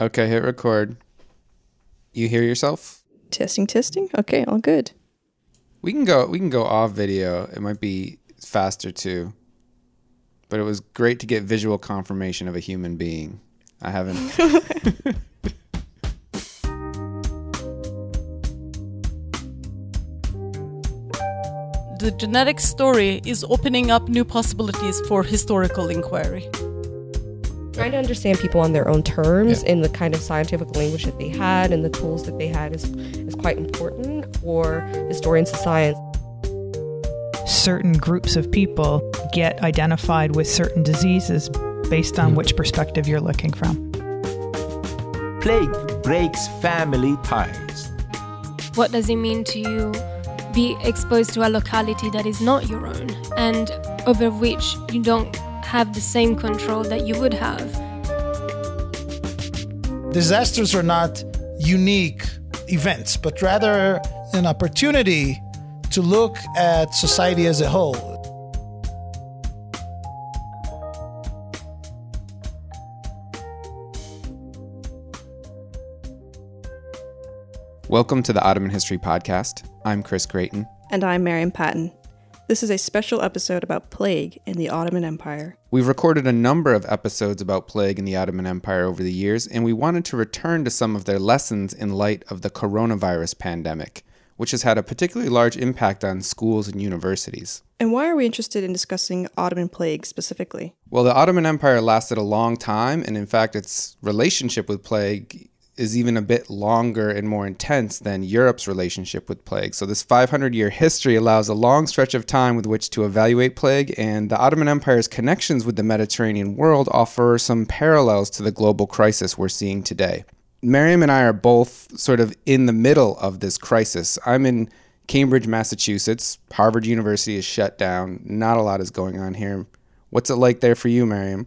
Okay, hit record. You hear yourself? Testing, testing. Okay, all good. We can go we can go off video. It might be faster too. But it was great to get visual confirmation of a human being. I haven't The genetic story is opening up new possibilities for historical inquiry. Trying to understand people on their own terms in the kind of scientific language that they had and the tools that they had is, is quite important for historians of science. certain groups of people get identified with certain diseases based on mm. which perspective you're looking from. Plague breaks family ties. What does it mean to you be exposed to a locality that is not your own and over which you don't have the same control that you would have? disasters are not unique events, but rather an opportunity to look at society as a whole. Welcome to the Ottoman History Podcast. I'm Chris Gratien. And I'm Maryam Patton. This is a special episode about plague in the Ottoman Empire. We've recorded a number of episodes about plague in the Ottoman Empire over the years, and we wanted to return to some of their lessons in light of the coronavirus pandemic, which has had a particularly large impact on schools and universities. And why are we interested in discussing Ottoman plague specifically? Well, the Ottoman Empire lasted a long time, and in fact, its relationship with plague is even a bit longer and more intense than Europe's relationship with plague. So, this 500 year history allows a long stretch of time with which to evaluate plague, and the Ottoman Empire's connections with the Mediterranean world offer some parallels to the global crisis we're seeing today. Maryam and I are both sort of in the middle of this crisis. I'm in Cambridge, Massachusetts. Harvard University is shut down. Not a lot is going on here. What's it like there for you, Maryam?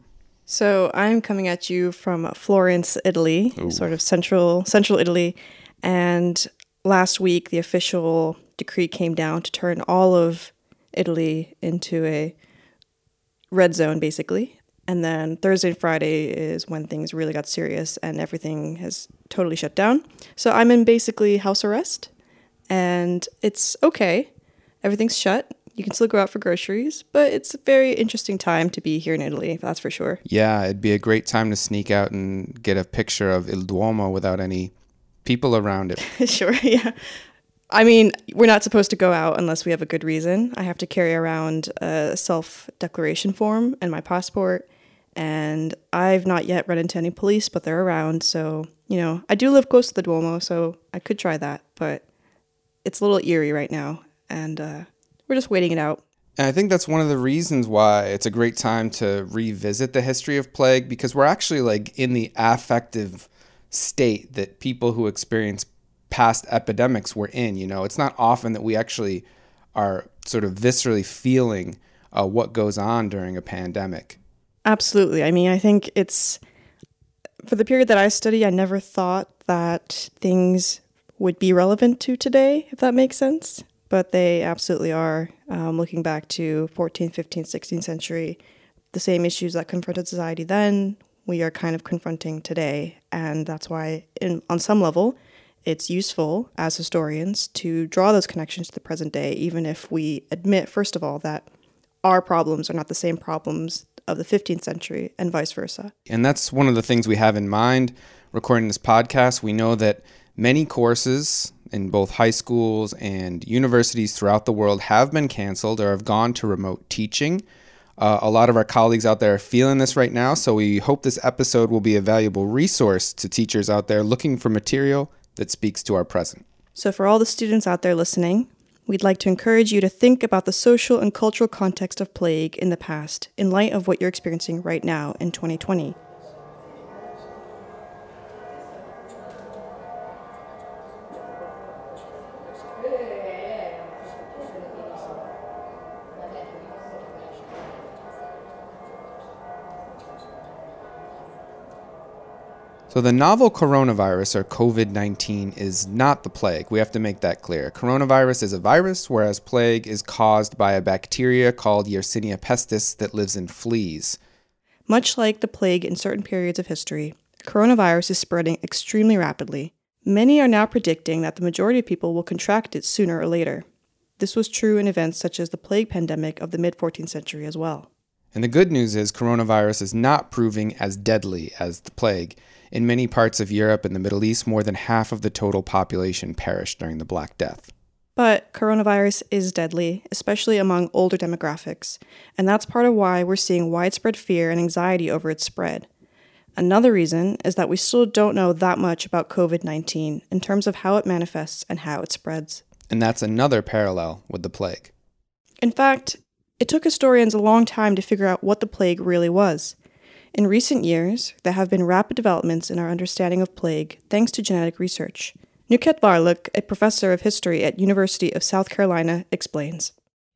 So I'm coming at you from Florence, Italy, sort of central central Italy, and last week the official decree came down to turn all of Italy into a red zone basically. And then Thursday and Friday is when things really got serious and everything has totally shut down. So I'm in basically house arrest and it's okay. Everything's shut. You can still go out for groceries, but it's a very interesting time to be here in Italy, that's for sure. Yeah, it'd be a great time to sneak out and get a picture of Il Duomo without any people around it. sure, yeah. I mean, we're not supposed to go out unless we have a good reason. I have to carry around a self declaration form and my passport. And I've not yet run into any police, but they're around. So, you know, I do live close to the Duomo, so I could try that. But it's a little eerie right now. And uh, we're just waiting it out. And I think that's one of the reasons why it's a great time to revisit the history of plague because we're actually like in the affective state that people who experience past epidemics were in. You know, it's not often that we actually are sort of viscerally feeling uh, what goes on during a pandemic. Absolutely. I mean, I think it's for the period that I study, I never thought that things would be relevant to today, if that makes sense. But they absolutely are. Um, looking back to 14th, 15th, 16th century, the same issues that confronted society then, we are kind of confronting today. And that's why, in, on some level, it's useful as historians to draw those connections to the present day, even if we admit, first of all, that our problems are not the same problems of the 15th century and vice versa. And that's one of the things we have in mind recording this podcast. We know that many courses in both high schools and universities throughout the world have been canceled or have gone to remote teaching. Uh, a lot of our colleagues out there are feeling this right now, so we hope this episode will be a valuable resource to teachers out there looking for material that speaks to our present. So, for all the students out there listening, we'd like to encourage you to think about the social and cultural context of plague in the past in light of what you're experiencing right now in 2020. So, the novel coronavirus or COVID 19 is not the plague. We have to make that clear. Coronavirus is a virus, whereas plague is caused by a bacteria called Yersinia pestis that lives in fleas. Much like the plague in certain periods of history, coronavirus is spreading extremely rapidly. Many are now predicting that the majority of people will contract it sooner or later. This was true in events such as the plague pandemic of the mid 14th century as well. And the good news is coronavirus is not proving as deadly as the plague. In many parts of Europe and the Middle East, more than half of the total population perished during the Black Death. But coronavirus is deadly, especially among older demographics, and that's part of why we're seeing widespread fear and anxiety over its spread. Another reason is that we still don't know that much about COVID 19 in terms of how it manifests and how it spreads. And that's another parallel with the plague. In fact, it took historians a long time to figure out what the plague really was. In recent years, there have been rapid developments in our understanding of plague thanks to genetic research. Nuket Varlik, a professor of history at University of South Carolina, explains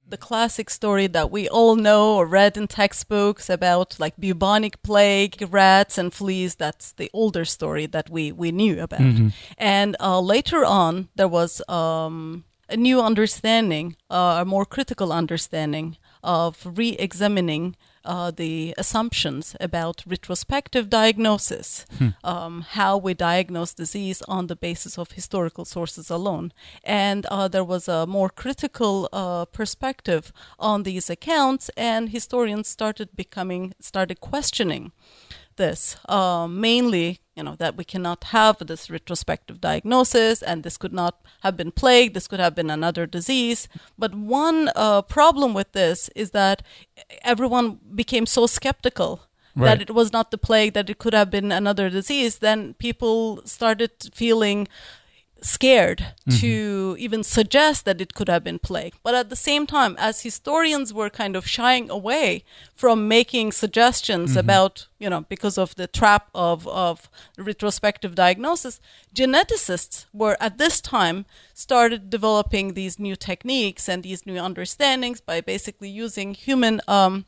the classic story that we all know or read in textbooks about like bubonic plague, rats and fleas. That's the older story that we, we knew about. Mm-hmm. And uh, later on, there was um, a new understanding, uh, a more critical understanding of re examining uh, the assumptions about retrospective diagnosis, hmm. um, how we diagnose disease on the basis of historical sources alone. And uh, there was a more critical uh, perspective on these accounts, and historians started becoming, started questioning this, uh, mainly, you know, that we cannot have this retrospective diagnosis and this could not have been plague, this could have been another disease. But one uh, problem with this is that everyone became so skeptical Right. that it was not the plague, that it could have been another disease, then people started feeling scared mm-hmm. to even suggest that it could have been plague. But at the same time, as historians were kind of shying away from making suggestions mm-hmm. about, you know, because of the trap of, of retrospective diagnosis, geneticists were at this time started developing these new techniques and these new understandings by basically using human um,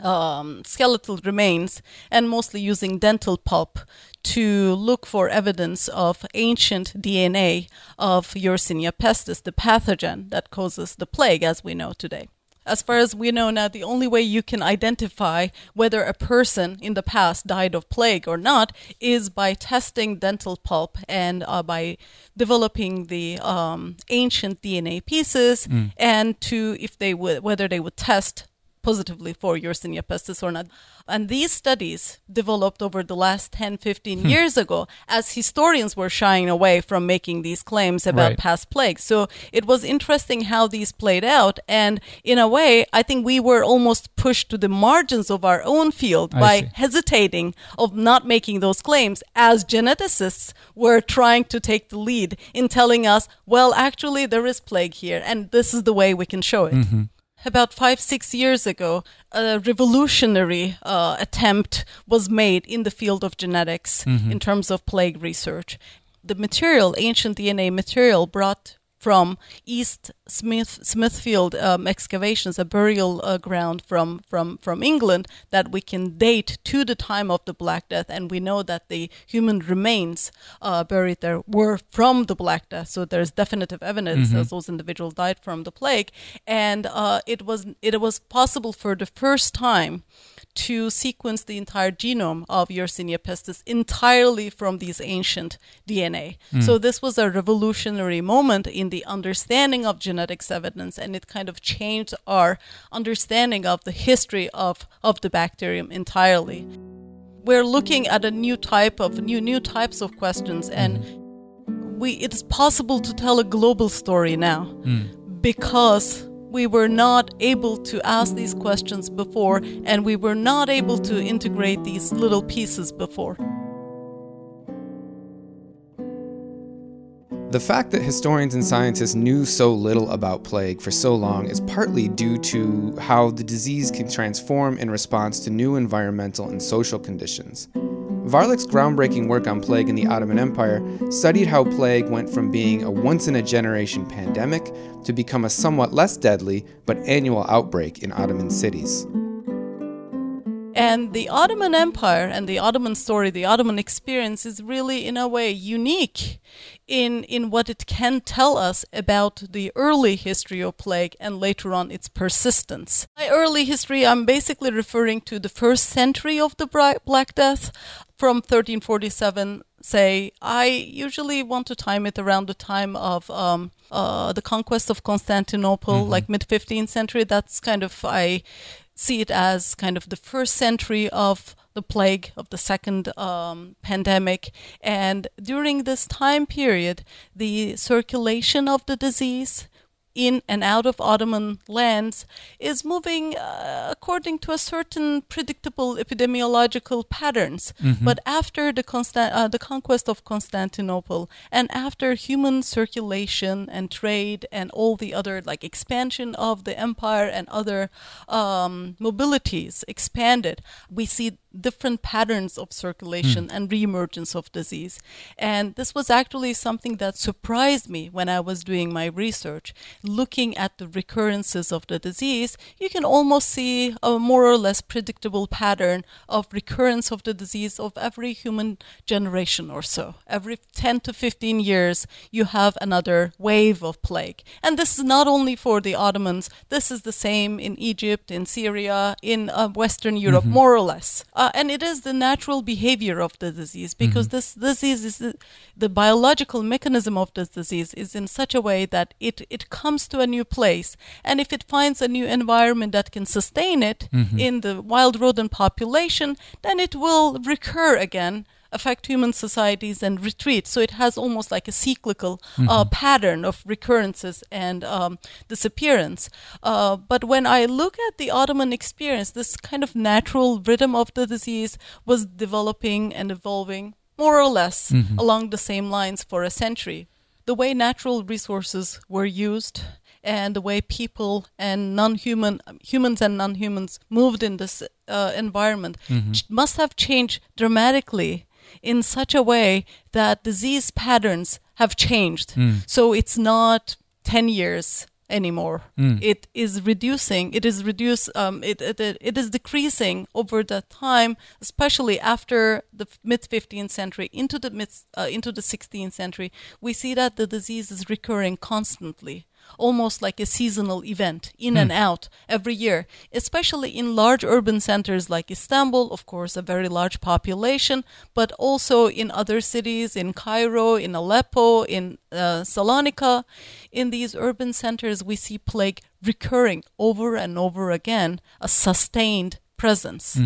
um, skeletal remains and mostly using dental pulp to look for evidence of ancient DNA of Yersinia pestis, the pathogen that causes the plague as we know today. As far as we know now, the only way you can identify whether a person in the past died of plague or not is by testing dental pulp and uh, by developing the um, ancient DNA pieces, mm. and to if they would whether they would test positively for Yersinia pestis or not. And these studies developed over the last 10, 15 hmm. years ago as historians were shying away from making these claims about right. past plagues. So it was interesting how these played out. And in a way, I think we were almost pushed to the margins of our own field I by see. hesitating of not making those claims as geneticists were trying to take the lead in telling us, well, actually, there is plague here, and this is the way we can show it. Mm-hmm about five, six years ago, a revolutionary uh, attempt was made in the field of genetics mm-hmm. in terms of plague research. The material, ancient DNA material, brought from East Smith, Smithfield um, excavations, a burial uh, ground from, from, from England that we can date to the time of the Black Death, and we know that the human remains uh, buried there were from the Black Death. So there's definitive evidence mm-hmm. that those individuals died from the plague, and uh, it was it was possible for the first time to sequence the entire genome of Yersinia pestis entirely from these ancient DNA. Mm. So this was a revolutionary moment in the understanding of genetics evidence, and it kind of changed our understanding of the history of, of the bacterium entirely. We're looking at a new type of new new types of questions, and we it is possible to tell a global story now mm. because we were not able to ask these questions before, and we were not able to integrate these little pieces before. The fact that historians and scientists knew so little about plague for so long is partly due to how the disease can transform in response to new environmental and social conditions. Varlik's groundbreaking work on plague in the Ottoman Empire studied how plague went from being a once in a generation pandemic to become a somewhat less deadly but annual outbreak in Ottoman cities. And the Ottoman Empire and the Ottoman story, the Ottoman experience is really, in a way, unique in, in what it can tell us about the early history of plague and later on its persistence. By early history, I'm basically referring to the first century of the Black Death from 1347 say I usually want to time it around the time of um, uh, the conquest of Constantinople, like mid 15th century. That's kind of I see it as kind of the first century of the plague of the second um, pandemic. And during this time period, the circulation of the disease in and out of Ottoman lands is moving uh, according to a certain predictable epidemiological patterns. But after the, constant, uh, the conquest of Constantinople and after human circulation and trade and all the other like expansion of the empire and other um, mobilities expanded, we see different patterns of circulation and reemergence of disease. And this was actually something that surprised me when I was doing my research. Looking at the recurrences of the disease, you can almost see a more or less predictable pattern of recurrence of the disease of every human generation or so. Every 10 to 15 years, you have another wave of plague. And this is not only for the Ottomans, this is the same in Egypt, in Syria, in uh, Western Europe, more or less. Uh, and it is the natural behavior of the disease because this disease is the, the biological mechanism of this disease is in such a way that it, it comes to a new place. And if it finds a new environment that can sustain it in the wild rodent population, then it will recur again affect human societies and retreat. So it has almost like a cyclical uh, pattern of recurrences and um, disappearance. Uh, but when I look at the Ottoman experience, this kind of natural rhythm of the disease was developing and evolving more or less along the same lines for a century. The way natural resources were used and the way people and non-human humans and non-humans moved in this uh, environment ch- must have changed dramatically in such a way that disease patterns have changed. So it's not 10 years anymore. It is reducing. It is reduce. Um, it, it it it is decreasing over the time, especially after the mid 15th century into the mid uh, into the 16th century. We see that the disease is recurring constantly almost like a seasonal event in and out every year, especially in large urban centers like Istanbul, of course, a very large population, but also in other cities, in Cairo, in Aleppo, in uh, Salonika. In these urban centers, we see plague recurring over and over again, a sustained presence.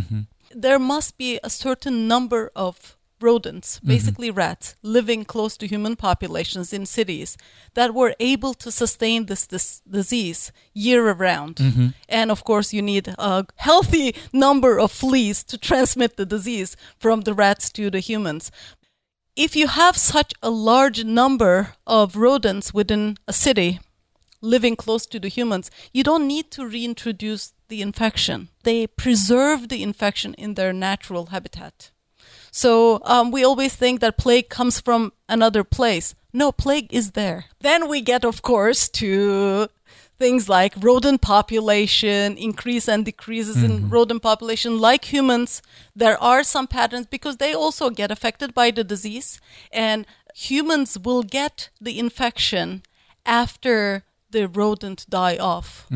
There must be a certain number of rodents, mm-hmm. basically rats, living close to human populations in cities that were able to sustain this, this disease year around. Mm-hmm. And of course, you need a healthy number of fleas to transmit the disease from the rats to the humans. If you have such a large number of rodents within a city living close to the humans, you don't need to reintroduce the infection. They preserve the infection in their natural habitat. So um, we always think that plague comes from another place. No, plague is there. Then we get, of course, to things like rodent population, increase and decreases in rodent population. Like humans, there are some patterns because they also get affected by the disease, and humans will get the infection after the rodent die off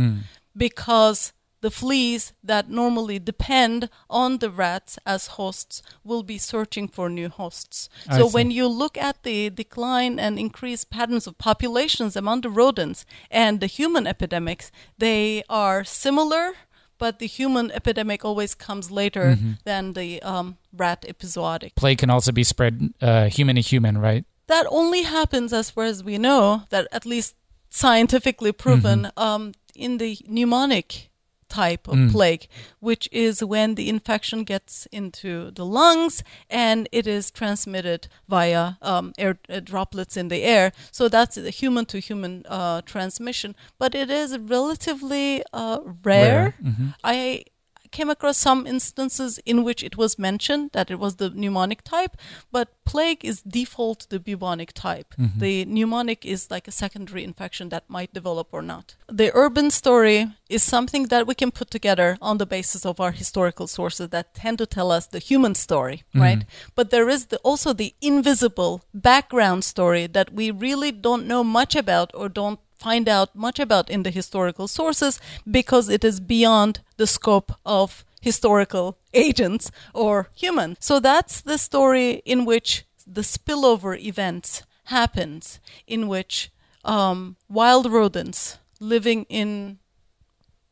because the fleas that normally depend on the rats as hosts will be searching for new hosts. I So see. when you look at the decline and increased patterns of populations among the rodents and the human epidemics, they are similar, but the human epidemic always comes later Mm-hmm. than the um, rat episodic. Plague can also be spread uh, human to human, right? That only happens, as far as we know, that at least scientifically proven, um, in the pneumonic type of Mm. plague, which is when the infection gets into the lungs and it is transmitted via um, air uh, droplets in the air. So that's a human to human uh, transmission, but it is relatively uh, rare. Mhm. I came across some instances in which it was mentioned that it was the pneumonic type, but plague is default the bubonic type. Mm-hmm. The pneumonic is like a secondary infection that might develop or not. The urban story is something that we can put together on the basis of our historical sources that tend to tell us the human story, mm-hmm. right? But there is the, also the invisible background story that we really don't know much about or don't find out much about in the historical sources because it is beyond the scope of historical agents or human. So that's the story in which the spillover events happens, in which um, wild rodents living in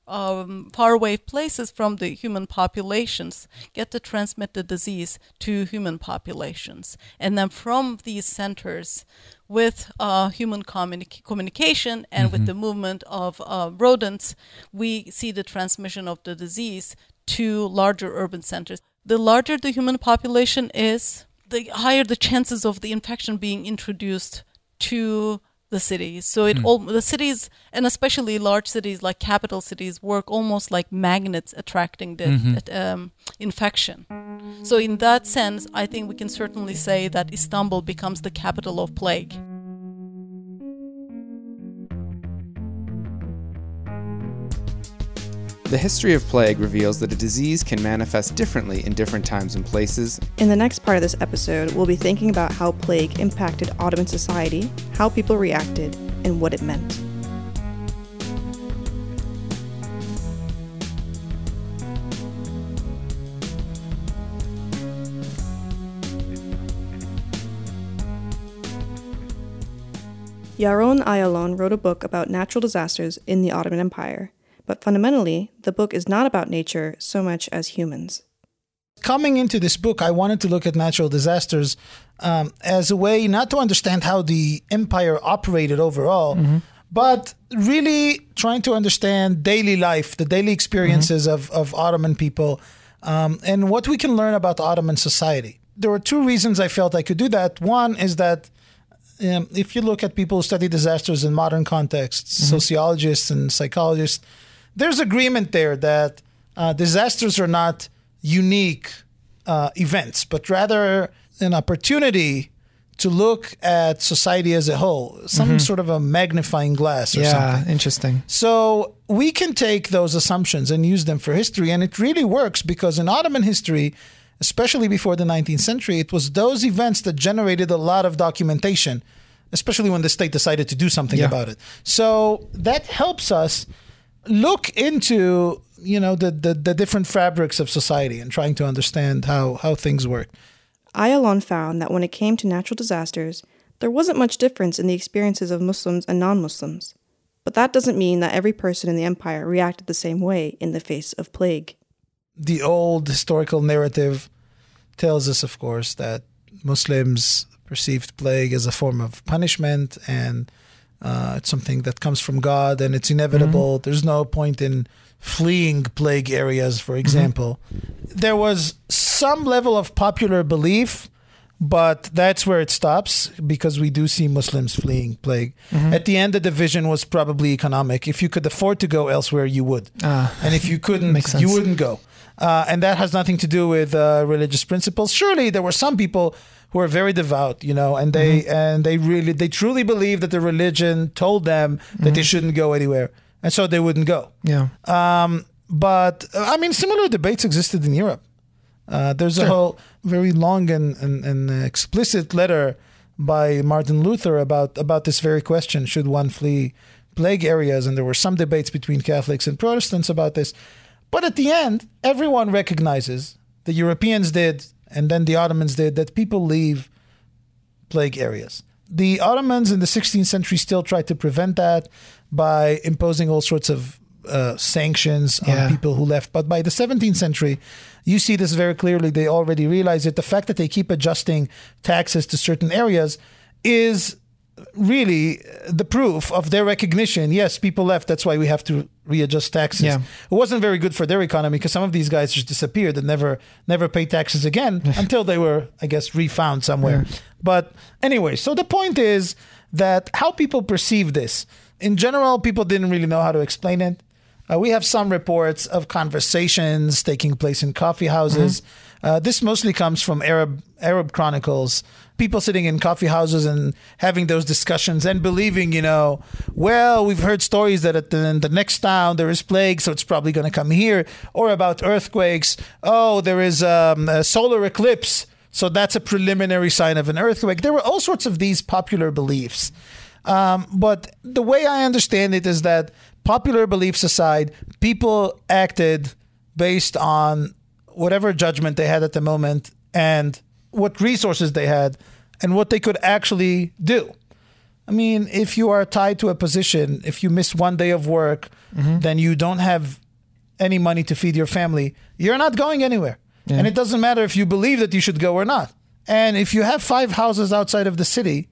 um, faraway places from the human populations get to transmit the disease to human populations. And then from these centers, with uh, human communi- communication and with the movement of uh, rodents, we see the transmission of the disease to larger urban centers. The larger the human population is, the higher the chances of the infection being introduced to the cities. So it all the cities and especially large cities like capital cities work almost like magnets attracting the um, infection. So in that sense, I think we can certainly say that Istanbul becomes the capital of plague. The history of plague reveals that a disease can manifest differently in different times and places, In the next part of this episode, we'll be thinking about how plague impacted Ottoman society, how people reacted, and what it meant. Yaron Ayalon wrote a book about natural disasters in the Ottoman Empire, but fundamentally, the book is not about nature so much as humans. coming into this book, I wanted to look at natural disasters um, as a way not to understand how the empire operated overall, but really trying to understand daily life, the daily experiences of, of Ottoman people, um, and what we can learn about Ottoman society. There were two reasons I felt I could do that. One is that um, if you look at people who study disasters in modern contexts, sociologists and psychologists, there's agreement there that uh, disasters are not unique uh, events, but rather an opportunity to look at society as a whole, some sort of a magnifying glass or Yeah, something. interesting. So we can take those assumptions and use them for history, and it really works because in Ottoman history, especially before the 19th century, it was those events that generated a lot of documentation, especially when the state decided to do something Yeah. about it. So that helps us look into you know the, the the different fabrics of society and trying to understand how how things work. Ayalon found that when it came to natural disasters, there wasn't much difference in the experiences of Muslims and non Muslims. But that doesn't mean that every person in the empire reacted the same way in the face of plague. the old historical narrative tells us, of course, that Muslims perceived plague as a form of punishment and uh, it's something that comes from God and it's inevitable. There's no point in fleeing plague areas, for example. There was some level of popular belief, but that's where it stops because we do see Muslims fleeing plague. At the end, the division was probably economic. If you could afford to go elsewhere, you would. Ah, And if you couldn't, you wouldn't go. Uh, and that has nothing to do with uh, religious principles. Surely there were some people who are very devout, you know, and they Mm-hmm. and they really they truly believe that the religion told them that Mm-hmm. they shouldn't go anywhere, and so they wouldn't go. yeah. Um, but I mean, similar debates existed in Europe. Uh, there's a whole very long and, and, and explicit letter by Martin Luther about about this very question: Should one flee plague areas? And there were some debates between Catholics and Protestants about this. But at the end, everyone recognizes the Europeans did, and then the Ottomans did, that people leave plague areas. The Ottomans in the 16th century still tried to prevent that by imposing all sorts of uh, sanctions on Yeah. people who left. But by the 17th century, you see this very clearly. They already realize it. The fact that they keep adjusting taxes to certain areas is really the proof of their recognition. Yes, people left. That's why we have to readjust taxes. Yeah. It wasn't very good for their economy because some of these guys just disappeared and never never paid taxes again until they were, I guess, refound somewhere. But anyway, so the point is that how people perceive this. In general, people didn't really know how to explain it. Uh, we have some reports of conversations taking place in coffee houses. Uh, this mostly comes from Arab Arab chronicles. People sitting in coffee houses and having those discussions and believing, you know, well, we've heard stories that at the, in the next town there is plague, so it's probably going to come here, or about earthquakes. Oh, there is um, a solar eclipse, so that's a preliminary sign of an earthquake. There were all sorts of these popular beliefs. Um, but the way I understand it is that popular beliefs aside, people acted based on whatever judgment they had at the moment and what resources they had and what they could actually do. I mean, if you are tied to a position, if you miss one day of work, mm-hmm. then you don't have any money to feed your family, you're not going anywhere. And it doesn't matter if you believe that you should go or not. And if you have five houses outside of the city,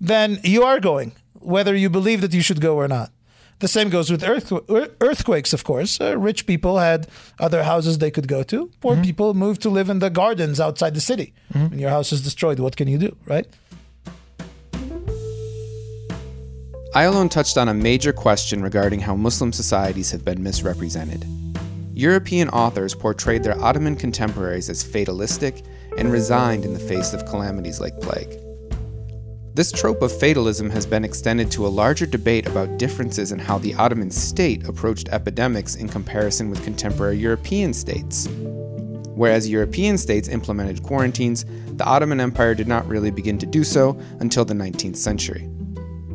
then you are going, whether you believe that you should go or not. The same goes with earthqu- earthquakes, of course. Uh, rich people had other houses they could go to. Poor people moved to live in the gardens outside the city. When your house is destroyed, what can you do, right? Ayalon touched on a major question regarding how Muslim societies have been misrepresented. European authors portrayed their Ottoman contemporaries as fatalistic and resigned in the face of calamities like plague. This trope of fatalism has been extended to a larger debate about differences in how the Ottoman state approached epidemics in comparison with contemporary European states. Whereas European states implemented quarantines, the Ottoman Empire did not really begin to do so until the 19th century.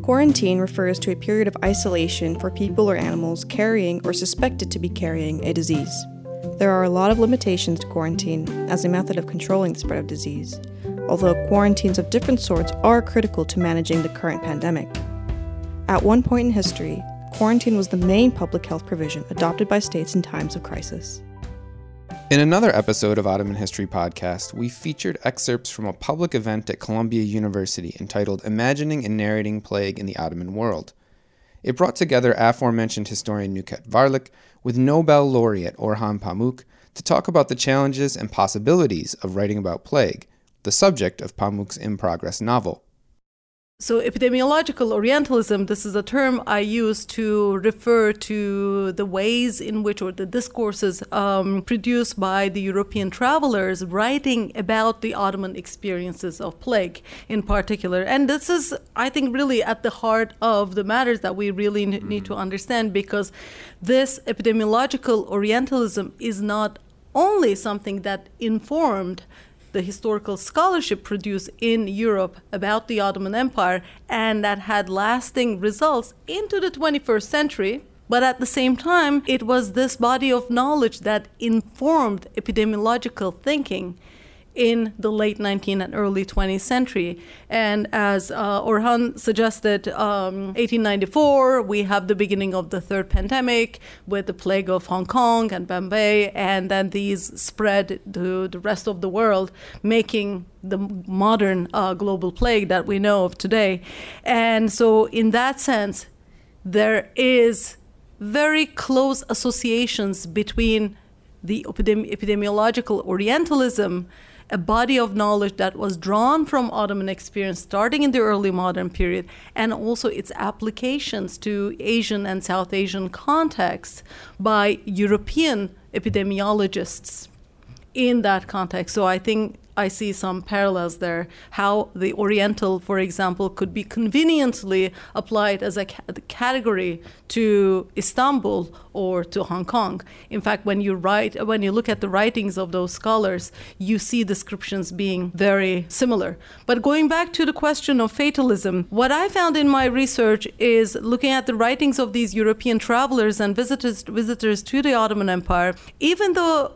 Quarantine refers to a period of isolation for people or animals carrying or suspected to be carrying a disease. There are a lot of limitations to quarantine as a method of controlling the spread of disease, although quarantines of different sorts are critical to managing the current pandemic. At one point in history, quarantine was the main public health provision adopted by states in times of crisis. In another episode of Ottoman History Podcast, we featured excerpts from a public event at Columbia University entitled Imagining and Narrating Plague in the Ottoman World. It brought together aforementioned historian Nuket Varlik with Nobel laureate Orhan Pamuk to talk about the challenges and possibilities of writing about plague, the subject of Pamuk's In Progress novel. So, epidemiological Orientalism, this is a term I use to refer to the ways in which, or the discourses um, produced by the European travelers writing about the Ottoman experiences of plague in particular. And this is, I think, really at the heart of the matters that we really n- need to understand because this epidemiological Orientalism is not only something that informed the historical scholarship produced in Europe about the Ottoman Empire and that had lasting results into the 21st century. But at the same time, it was this body of knowledge that informed epidemiological thinking in the late 19th and early 20th century. And as uh, Orhan suggested, um, 1894, we have the beginning of the third pandemic with the plague of Hong Kong and Bombay, and then these spread to the rest of the world, making the modern uh, global plague that we know of today. And so, in that sense, there is very close associations between the epidemi- epidemiological Orientalism a body of knowledge that was drawn from Ottoman experience starting in the early modern period and also its applications to Asian and South Asian contexts by European epidemiologists in that context. So I think I see some parallels there. How the Oriental, for example, could be conveniently applied as a ca- category to Istanbul or to Hong Kong. In fact, when you write, when you look at the writings of those scholars, you see descriptions being very similar. But going back to the question of fatalism, what I found in my research is looking at the writings of these European travelers and visitors visitors to the Ottoman Empire. Even though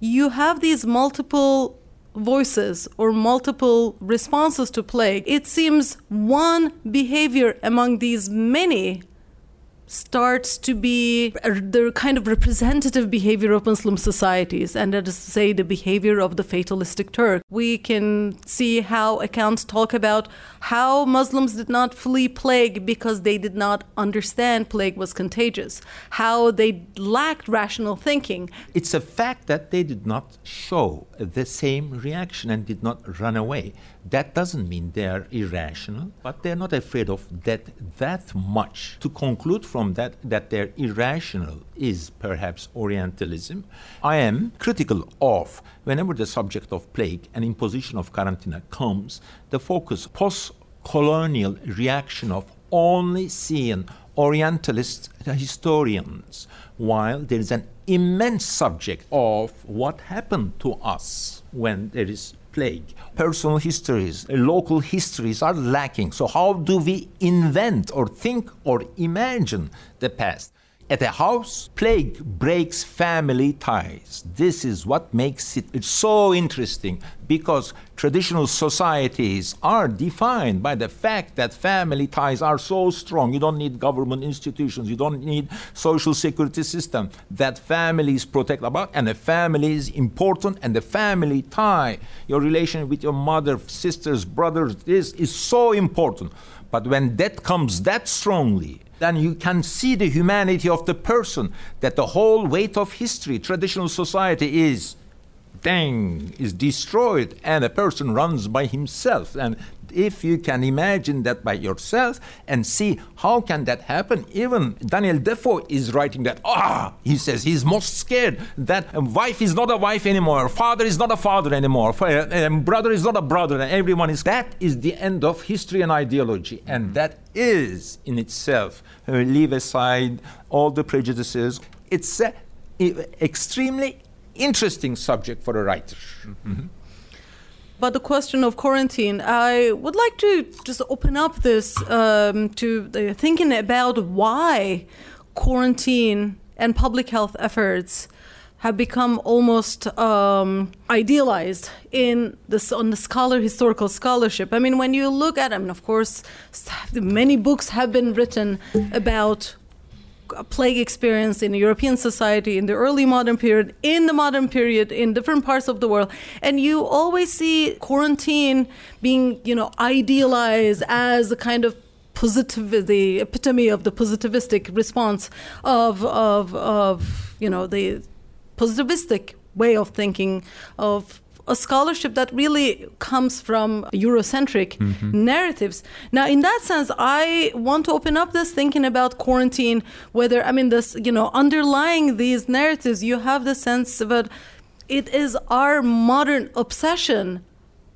you have these multiple voices or multiple responses to plague, it seems one behavior among these many starts to be uh, the kind of representative behavior of Muslim societies, and that is to say, the behavior of the fatalistic Turk. We can see how accounts talk about how Muslims did not flee plague because they did not understand plague was contagious, how they lacked rational thinking. It's a fact that they did not show the same reaction and did not run away. That doesn't mean they are irrational, but they're not afraid of death that much. To conclude from that that they're irrational is perhaps Orientalism. I am critical of whenever the subject of plague and imposition of quarantine comes, the focus post colonial reaction of only seeing Orientalist historians, while there is an immense subject of what happened to us when there is plague. Personal histories, uh, local histories are lacking. So, how do we invent or think or imagine the past? At a house, plague breaks family ties. This is what makes it so interesting because traditional societies are defined by the fact that family ties are so strong. You don't need government institutions, you don't need social security system. That families protect about, and the family is important, and the family tie, your relation with your mother, sisters, brothers, this is so important. But when that comes that strongly, then you can see the humanity of the person that the whole weight of history, traditional society is dang, is destroyed and a person runs by himself. And if you can imagine that by yourself and see how can that happen even daniel defoe is writing that ah he says he's most scared that a wife is not a wife anymore father is not a father anymore um, brother is not a brother and everyone is that is the end of history and ideology and that is in itself uh, leave aside all the prejudices it's an extremely interesting subject for a writer mm-hmm. But the question of quarantine, I would like to just open up this um, to thinking about why quarantine and public health efforts have become almost um, idealized in this on the scholar historical scholarship. I mean, when you look at them, of course, many books have been written about plague experience in European society in the early modern period, in the modern period, in different parts of the world. And you always see quarantine being, you know, idealized as a kind of positive, the epitome of the positivistic response of, of, of you know, the positivistic way of thinking of a scholarship that really comes from Eurocentric mm-hmm. narratives. Now, in that sense, I want to open up this thinking about quarantine, whether, I mean, this, you know, underlying these narratives, you have the sense that it is our modern obsession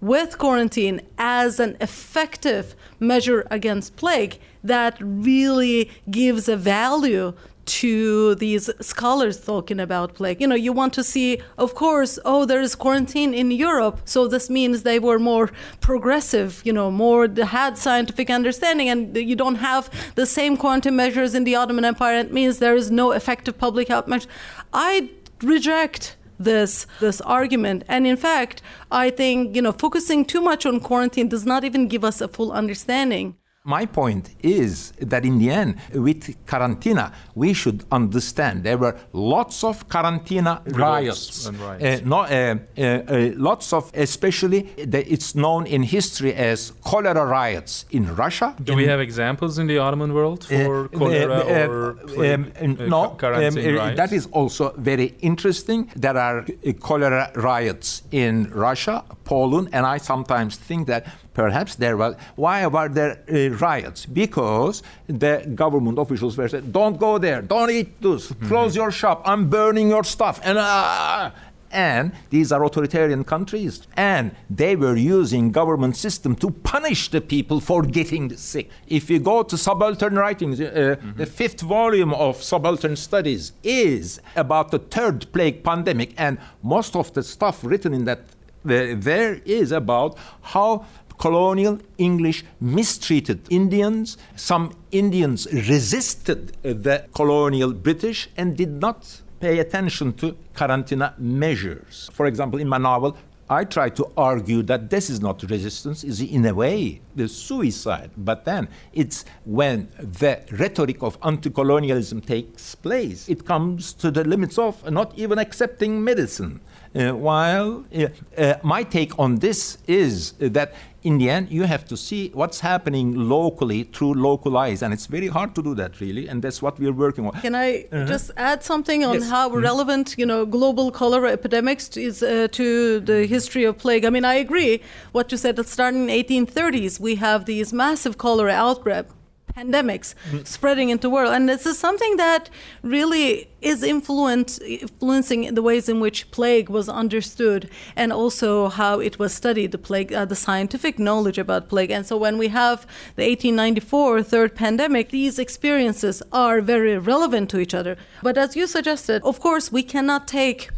with quarantine as an effective measure against plague that really gives a value to these scholars talking about plague. You know, you want to see, of course, oh, there is quarantine in Europe, so this means they were more progressive, you know, more had scientific understanding, and you don't have the same quarantine measures in the Ottoman Empire. It means there is no effective public health measure. I reject this this argument and in fact i think you know focusing too much on quarantine does not even give us a full understanding my point is that in the end, with Karantina, we should understand there were lots of Karantina riots. riots. Uh, no, uh, uh, uh, lots of, especially, the, it's known in history as cholera riots in Russia. Do in, we have examples in the Ottoman world uh, for cholera or um, no? Um, that is also very interesting. There are cholera riots in Russia, Poland, and I sometimes think that perhaps there was. Why were there riots? Because the government officials were saying, "Don't go there. Don't eat this. Mm-hmm. Close your shop. I'm burning your stuff." And uh, and these are authoritarian countries and they were using government system to punish the people for getting sick if you go to subaltern writings uh, mm-hmm. the fifth volume of subaltern studies is about the third plague pandemic and most of the stuff written in that uh, there is about how colonial English mistreated Indians. Some Indians resisted uh, the colonial British and did not pay attention to Karantina measures. For example, in my novel, I try to argue that this is not resistance, is in a way the suicide. But then it's when the rhetoric of anti-colonialism takes place, it comes to the limits of not even accepting medicine. Uh, while uh, uh, my take on this is that in the end you have to see what's happening locally through local eyes and it's very hard to do that really and that's what we're working on can i uh-huh. just add something on yes. how mm-hmm. relevant you know global cholera epidemics is uh, to the history of plague i mean i agree what you said that starting in 1830s we have these massive cholera outbreaks pandemics mm. spreading into the world. And this is something that really is influencing the ways in which plague was understood and also how it was studied, the plague, uh, the scientific knowledge about plague. And so when we have the 1894 third pandemic, these experiences are very relevant to each other. But as you suggested, of course, we cannot take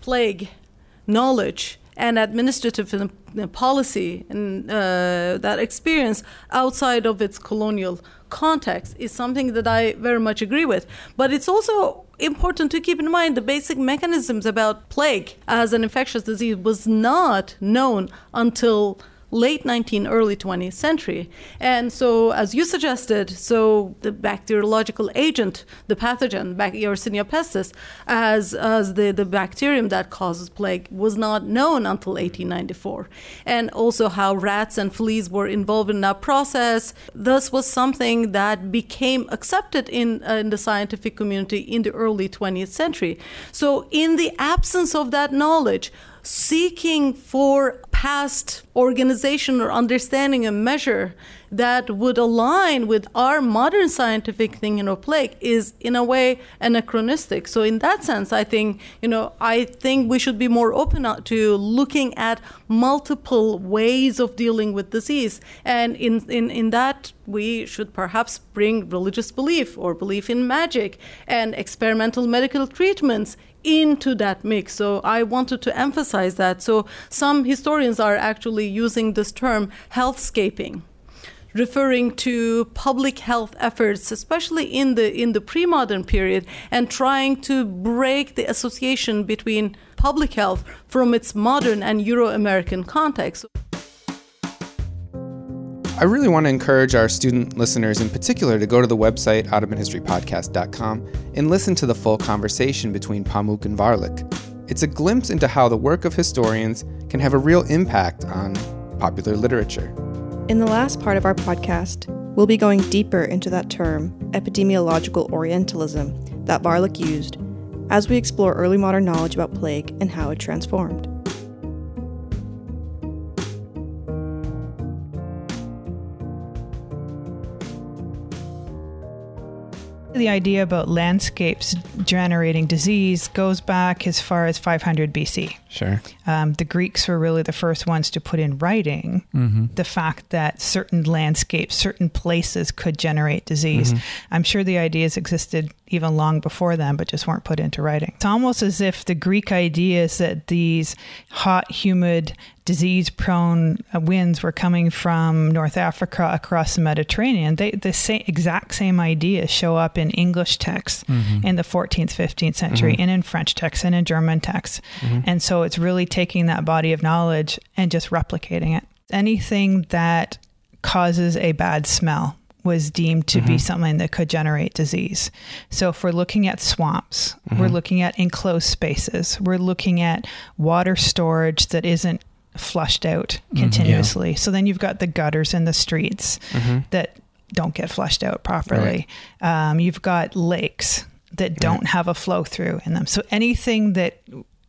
plague knowledge and administrative policy and uh, that experience outside of its colonial context is something that I very much agree with. But it's also important to keep in mind the basic mechanisms about plague as an infectious disease was not known until late 19th, early 20th century. And so, as you suggested, so the bacteriological agent, the pathogen, Yersinia pestis, as, as the, the bacterium that causes plague, was not known until 1894. And also how rats and fleas were involved in that process. This was something that became accepted in, uh, in the scientific community in the early 20th century. So, in the absence of that knowledge, seeking for past organization or understanding a measure that would align with our modern scientific thinking of plague is in a way anachronistic. So in that sense i think you know i think we should be more open to looking at multiple ways of dealing with disease. And in in, in that we should perhaps bring religious belief or belief in magic and experimental medical treatments into that mix. So I wanted to emphasize that. So some historians are actually using this term healthscaping referring to public health efforts especially in the in the pre-modern period and trying to break the association between public health from its modern and euro-american context I really want to encourage our student listeners in particular to go to the website ottomanhistorypodcast.com and listen to the full conversation between Pamuk and Varlik. It's a glimpse into how the work of historians can have a real impact on popular literature. In the last part of our podcast, we'll be going deeper into that term, epidemiological Orientalism, that Varlik used, as we explore early modern knowledge about plague and how it transformed. The idea about landscapes generating disease goes back as far as 500 BC. Sure. Um, the Greeks were really the first ones to put in writing mm-hmm. the fact that certain landscapes, certain places could generate disease. Mm-hmm. I'm sure the ideas existed even long before them, but just weren't put into writing. It's almost as if the Greek ideas that these hot, humid, disease prone uh, winds were coming from North Africa across the Mediterranean, they, the same, exact same ideas show up in English texts mm-hmm. in the 14th, 15th century, mm-hmm. and in French texts and in German texts. Mm-hmm. And so it's really taking that body of knowledge and just replicating it. Anything that causes a bad smell was deemed to mm-hmm. be something that could generate disease. So if we're looking at swamps, mm-hmm. we're looking at enclosed spaces, we're looking at water storage that isn't flushed out continuously. Mm-hmm, yeah. So then you've got the gutters in the streets mm-hmm. that don't get flushed out properly. Right. Um, you've got lakes that don't right. have a flow through in them. So anything that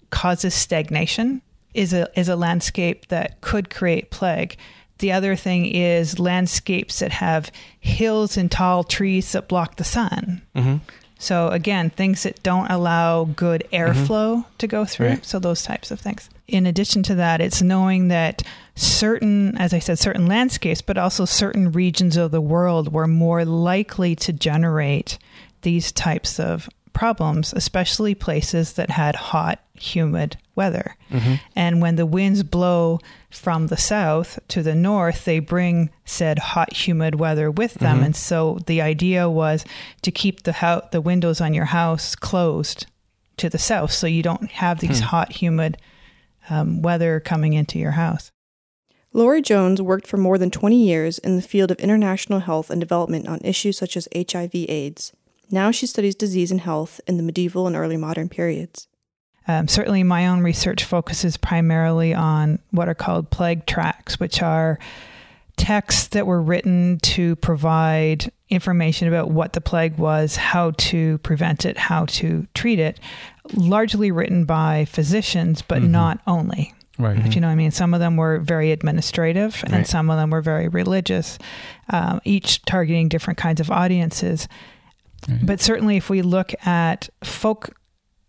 causes stagnation is a is a landscape that could create plague. The other thing is landscapes that have hills and tall trees that block the sun. Mm-hmm. So again, things that don't allow good airflow mm-hmm. to go through. Right. So those types of things. In addition to that, it's knowing that certain, as I said, certain landscapes, but also certain regions of the world were more likely to generate these types of problems, especially places that had hot, humid weather. Mm-hmm. And when the winds blow from the south to the north, they bring said hot, humid weather with them. Mm-hmm. And so the idea was to keep the ho- the windows on your house closed to the south, so you don't have these hmm. hot, humid um, weather coming into your house. Lori Jones worked for more than 20 years in the field of international health and development on issues such as HIV/AIDS. Now she studies disease and health in the medieval and early modern periods. Um, certainly, my own research focuses primarily on what are called plague tracts, which are texts that were written to provide information about what the plague was, how to prevent it, how to treat it, largely written by physicians, but mm-hmm. not only. Right. If you know what I mean. Some of them were very administrative and right. some of them were very religious, um, each targeting different kinds of audiences. Right. But certainly, if we look at folk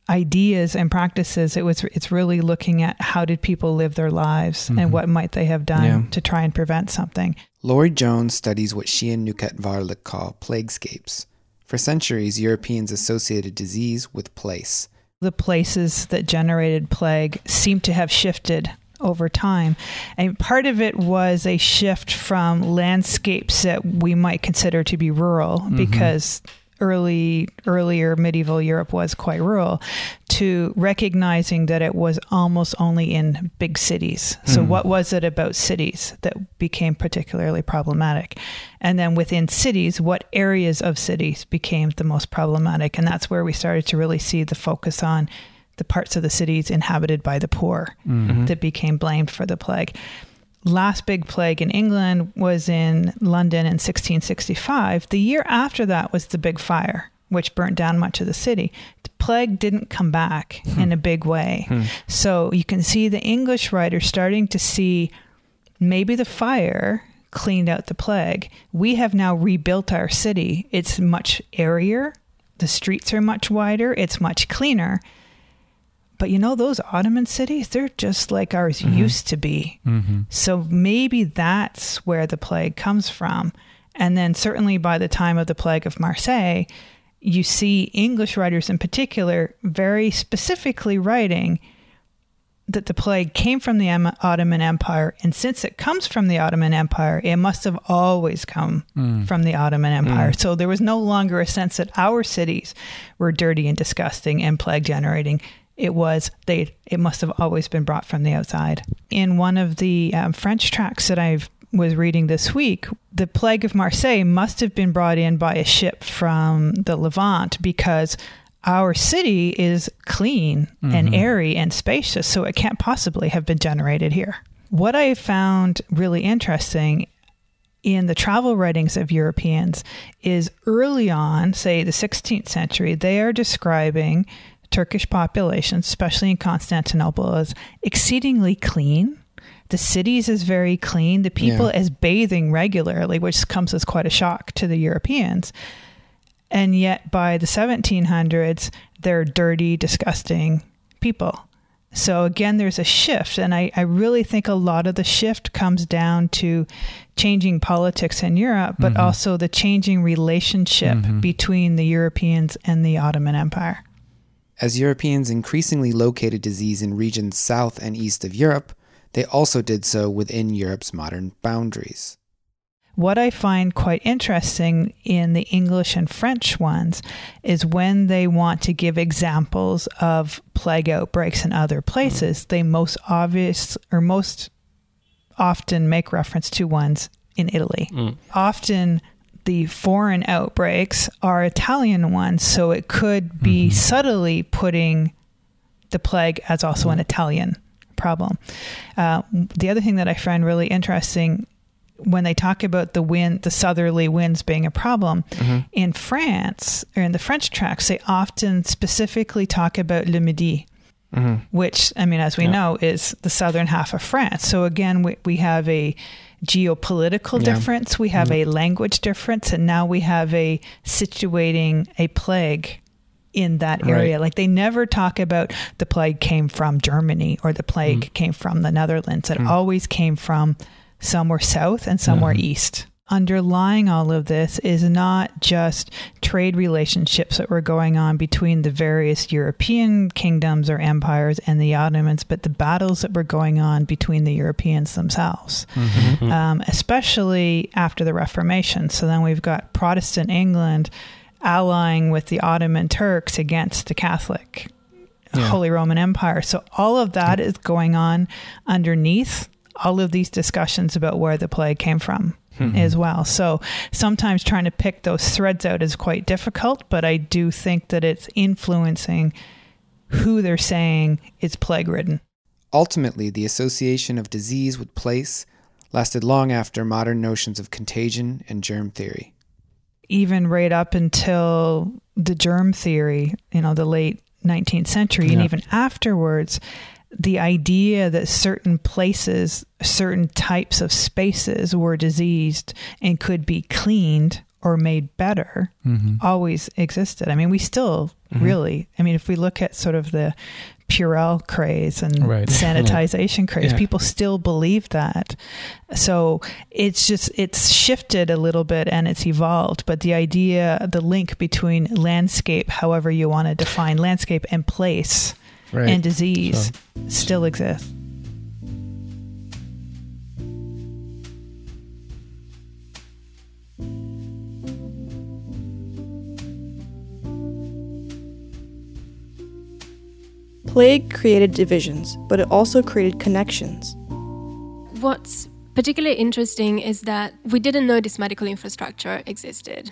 ideas and practices, it was it's really looking at how did people live their lives mm-hmm. and what might they have done yeah. to try and prevent something. Lori Jones studies what she and Nuket Varlik call plaguescapes. For centuries, Europeans associated disease with place. The places that generated plague seem to have shifted over time. And part of it was a shift from landscapes that we might consider to be rural mm-hmm. because early earlier medieval Europe was quite rural to recognizing that it was almost only in big cities. So mm. what was it about cities that became particularly problematic? And then within cities, what areas of cities became the most problematic? And that's where we started to really see the focus on the parts of the cities inhabited by the poor mm-hmm. that became blamed for the plague last big plague in England was in London in 1665. The year after that was the big fire, which burnt down much of the city. The plague didn't come back hmm. in a big way. Hmm. So you can see the English writers starting to see maybe the fire cleaned out the plague. We have now rebuilt our city. It's much airier. The streets are much wider. It's much cleaner. But you know, those Ottoman cities, they're just like ours mm-hmm. used to be. Mm-hmm. So maybe that's where the plague comes from. And then, certainly by the time of the plague of Marseille, you see English writers in particular very specifically writing that the plague came from the Ottoman Empire. And since it comes from the Ottoman Empire, it must have always come mm. from the Ottoman Empire. Mm. So there was no longer a sense that our cities were dirty and disgusting and plague generating it was they it must have always been brought from the outside in one of the um, french tracts that i was reading this week the plague of marseille must have been brought in by a ship from the levant because our city is clean mm-hmm. and airy and spacious so it can't possibly have been generated here what i found really interesting in the travel writings of Europeans is early on, say the 16th century, they are describing Turkish population, especially in Constantinople, is exceedingly clean. The cities is very clean. The people yeah. is bathing regularly, which comes as quite a shock to the Europeans. And yet, by the 1700s, they're dirty, disgusting people. So again, there's a shift. And I, I really think a lot of the shift comes down to changing politics in Europe, but mm-hmm. also the changing relationship mm-hmm. between the Europeans and the Ottoman Empire. As Europeans increasingly located disease in regions south and east of Europe, they also did so within Europe's modern boundaries. What I find quite interesting in the English and French ones is when they want to give examples of plague outbreaks in other places, they most obvious or most often make reference to ones in Italy. Mm. Often the foreign outbreaks are Italian ones, so it could be mm-hmm. subtly putting the plague as also an Italian problem. Uh, the other thing that I find really interesting when they talk about the wind, the southerly winds being a problem mm-hmm. in France or in the French tracts, they often specifically talk about le midi. Mm-hmm. Which, I mean, as we yeah. know, is the southern half of France. So again, we, we have a geopolitical yeah. difference, we have mm-hmm. a language difference, and now we have a situating a plague in that area. Right. Like they never talk about the plague came from Germany or the plague mm. came from the Netherlands. It mm. always came from somewhere south and somewhere mm. east underlying all of this is not just trade relationships that were going on between the various European kingdoms or empires and the Ottomans, but the battles that were going on between the Europeans themselves, mm-hmm. um, especially after the Reformation. So then we've got Protestant England allying with the Ottoman Turks against the Catholic. Yeah. Holy Roman Empire. So all of that is going on underneath all of these discussions about where the plague came from mm-hmm. as well. So sometimes trying to pick those threads out is quite difficult, but I do think that it's influencing who they're saying is plague ridden. Ultimately, the association of disease with place lasted long after modern notions of contagion and germ theory. Even right up until the germ theory, you know, the late 19th century, yeah. and even afterwards, the idea that certain places, certain types of spaces were diseased and could be cleaned or made better mm-hmm. always existed. I mean, we still mm-hmm. really, I mean, if we look at sort of the Purell craze and right. sanitization craze, yeah. people still believe that. So it's just, it's shifted a little bit and it's evolved. But the idea, the link between landscape, however you want to define landscape and place right. and disease so. still exist. Plague created divisions, but it also created connections. What's particularly interesting is that we didn't know this medical infrastructure existed.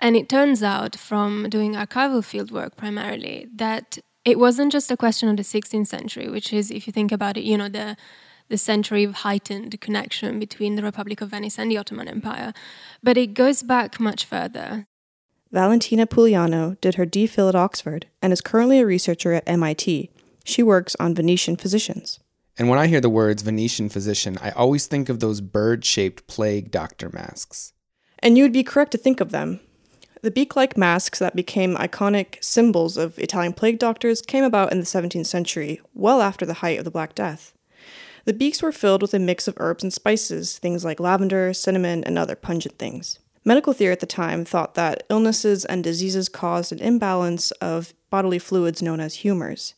And it turns out, from doing archival fieldwork primarily, that it wasn't just a question of the 16th century, which is, if you think about it, you know, the the century of heightened connection between the Republic of Venice and the Ottoman Empire, but it goes back much further. Valentina Pugliano did her DPhil at Oxford and is currently a researcher at MIT. She works on Venetian physicians. And when I hear the words Venetian physician, I always think of those bird shaped plague doctor masks. And you would be correct to think of them. The beak like masks that became iconic symbols of Italian plague doctors came about in the 17th century, well after the height of the Black Death. The beaks were filled with a mix of herbs and spices, things like lavender, cinnamon, and other pungent things. Medical theory at the time thought that illnesses and diseases caused an imbalance of bodily fluids known as humors.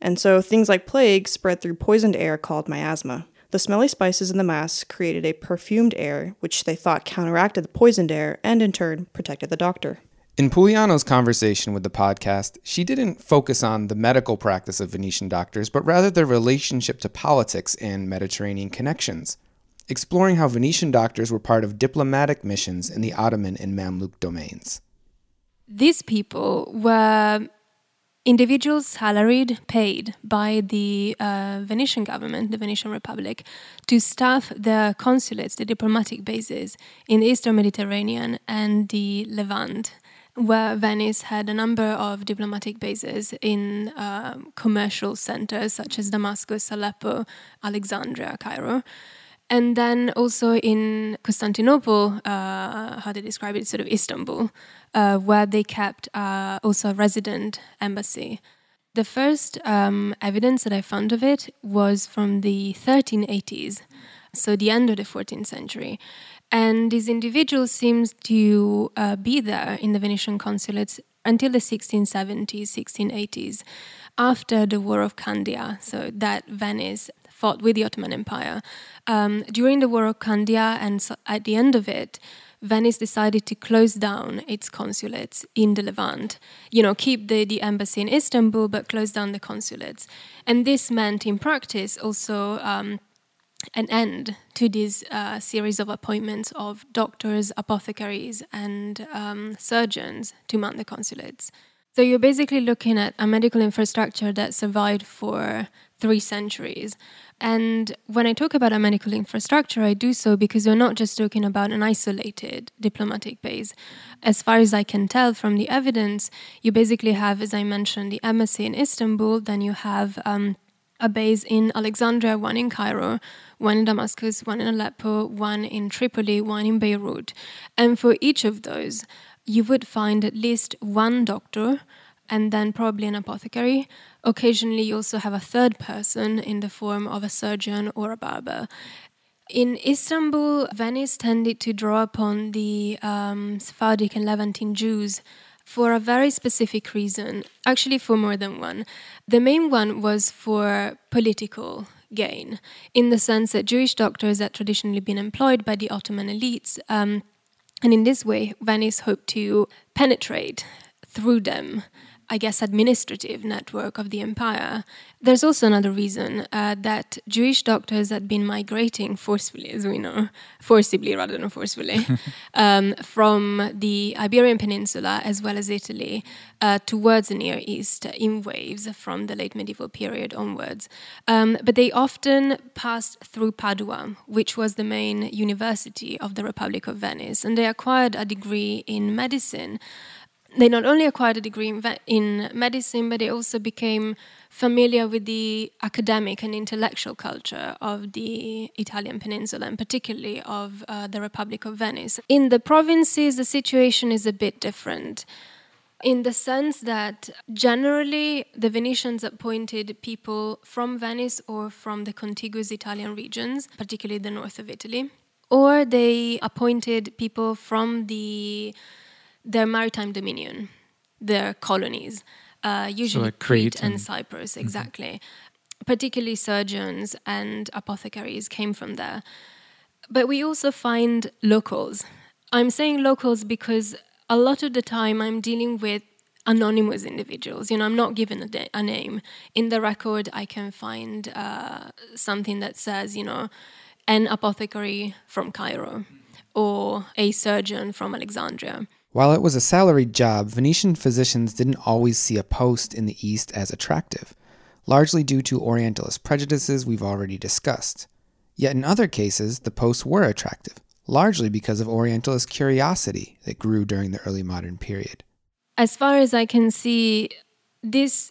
And so things like plague spread through poisoned air called miasma. The smelly spices in the mass created a perfumed air, which they thought counteracted the poisoned air and in turn protected the doctor. In Pugliano's conversation with the podcast, she didn't focus on the medical practice of Venetian doctors, but rather their relationship to politics and Mediterranean connections, exploring how Venetian doctors were part of diplomatic missions in the Ottoman and Mamluk domains. These people were individuals salaried, paid by the uh, Venetian government, the Venetian Republic, to staff the consulates, the diplomatic bases in the Eastern Mediterranean and the Levant, where Venice had a number of diplomatic bases in uh, commercial centers such as Damascus, Aleppo, Alexandria, Cairo. And then also in Constantinople, uh, how they describe it, sort of Istanbul, uh, where they kept uh, also a resident embassy. The first um, evidence that I found of it was from the 1380s, so the end of the 14th century. And this individual seems to uh, be there in the Venetian consulates until the 1670s, 1680s, after the War of Candia, so that Venice fought with the Ottoman Empire. Um, during the War of Candia and at the end of it, Venice decided to close down its consulates in the Levant. You know, keep the, the embassy in Istanbul, but close down the consulates. And this meant, in practice, also um, an end to this uh, series of appointments of doctors, apothecaries, and um, surgeons to man the consulates. So you're basically looking at a medical infrastructure that survived for three centuries. And when I talk about a medical infrastructure, I do so because we're not just talking about an isolated diplomatic base. As far as I can tell from the evidence, you basically have, as I mentioned, the embassy in Istanbul, then you have um, a base in Alexandria, one in Cairo, one in Damascus, one in Aleppo, one in Tripoli, one in Beirut. And for each of those, you would find at least one doctor and then probably an apothecary. Occasionally, you also have a third person in the form of a surgeon or a barber. In Istanbul, Venice tended to draw upon the um, Sephardic and Levantine Jews for a very specific reason, actually, for more than one. The main one was for political gain, in the sense that Jewish doctors had traditionally been employed by the Ottoman elites. Um, and in this way, Venice hoped to penetrate through them I guess, administrative network of the empire. There's also another reason uh, that Jewish doctors had been migrating forcefully, as we know, forcibly rather than forcefully, um, from the Iberian Peninsula as well as Italy uh, towards the Near East in waves from the late medieval period onwards. Um, but they often passed through Padua, which was the main university of the Republic of Venice, and they acquired a degree in medicine they not only acquired a degree in, in, medicine, but they also became familiar with the academic and intellectual culture of the Italian peninsula, and particularly of uh, the Republic of Venice. In the provinces, the situation is a bit different. In the sense that generally the Venetians appointed people from Venice or from the contiguous Italian regions, particularly the north of Italy, or they appointed people from the their maritime dominion, their colonies, uh, usually so Crete, Crete and, and, Cyprus, mm-hmm. exactly. Mm-hmm. Particularly surgeons and apothecaries came from there. But we also find locals. I'm saying locals because a lot of the time I'm dealing with anonymous individuals. You know, I'm not given a, de- a name. In the record, I can find uh, something that says, you know, an apothecary from Cairo or a surgeon from Alexandria. While it was a salaried job, Venetian physicians didn't always see a post in the East as attractive, largely due to Orientalist prejudices we've already discussed. Yet in other cases, the posts were attractive, largely because of Orientalist curiosity that grew during the early modern period. As far as I can see, this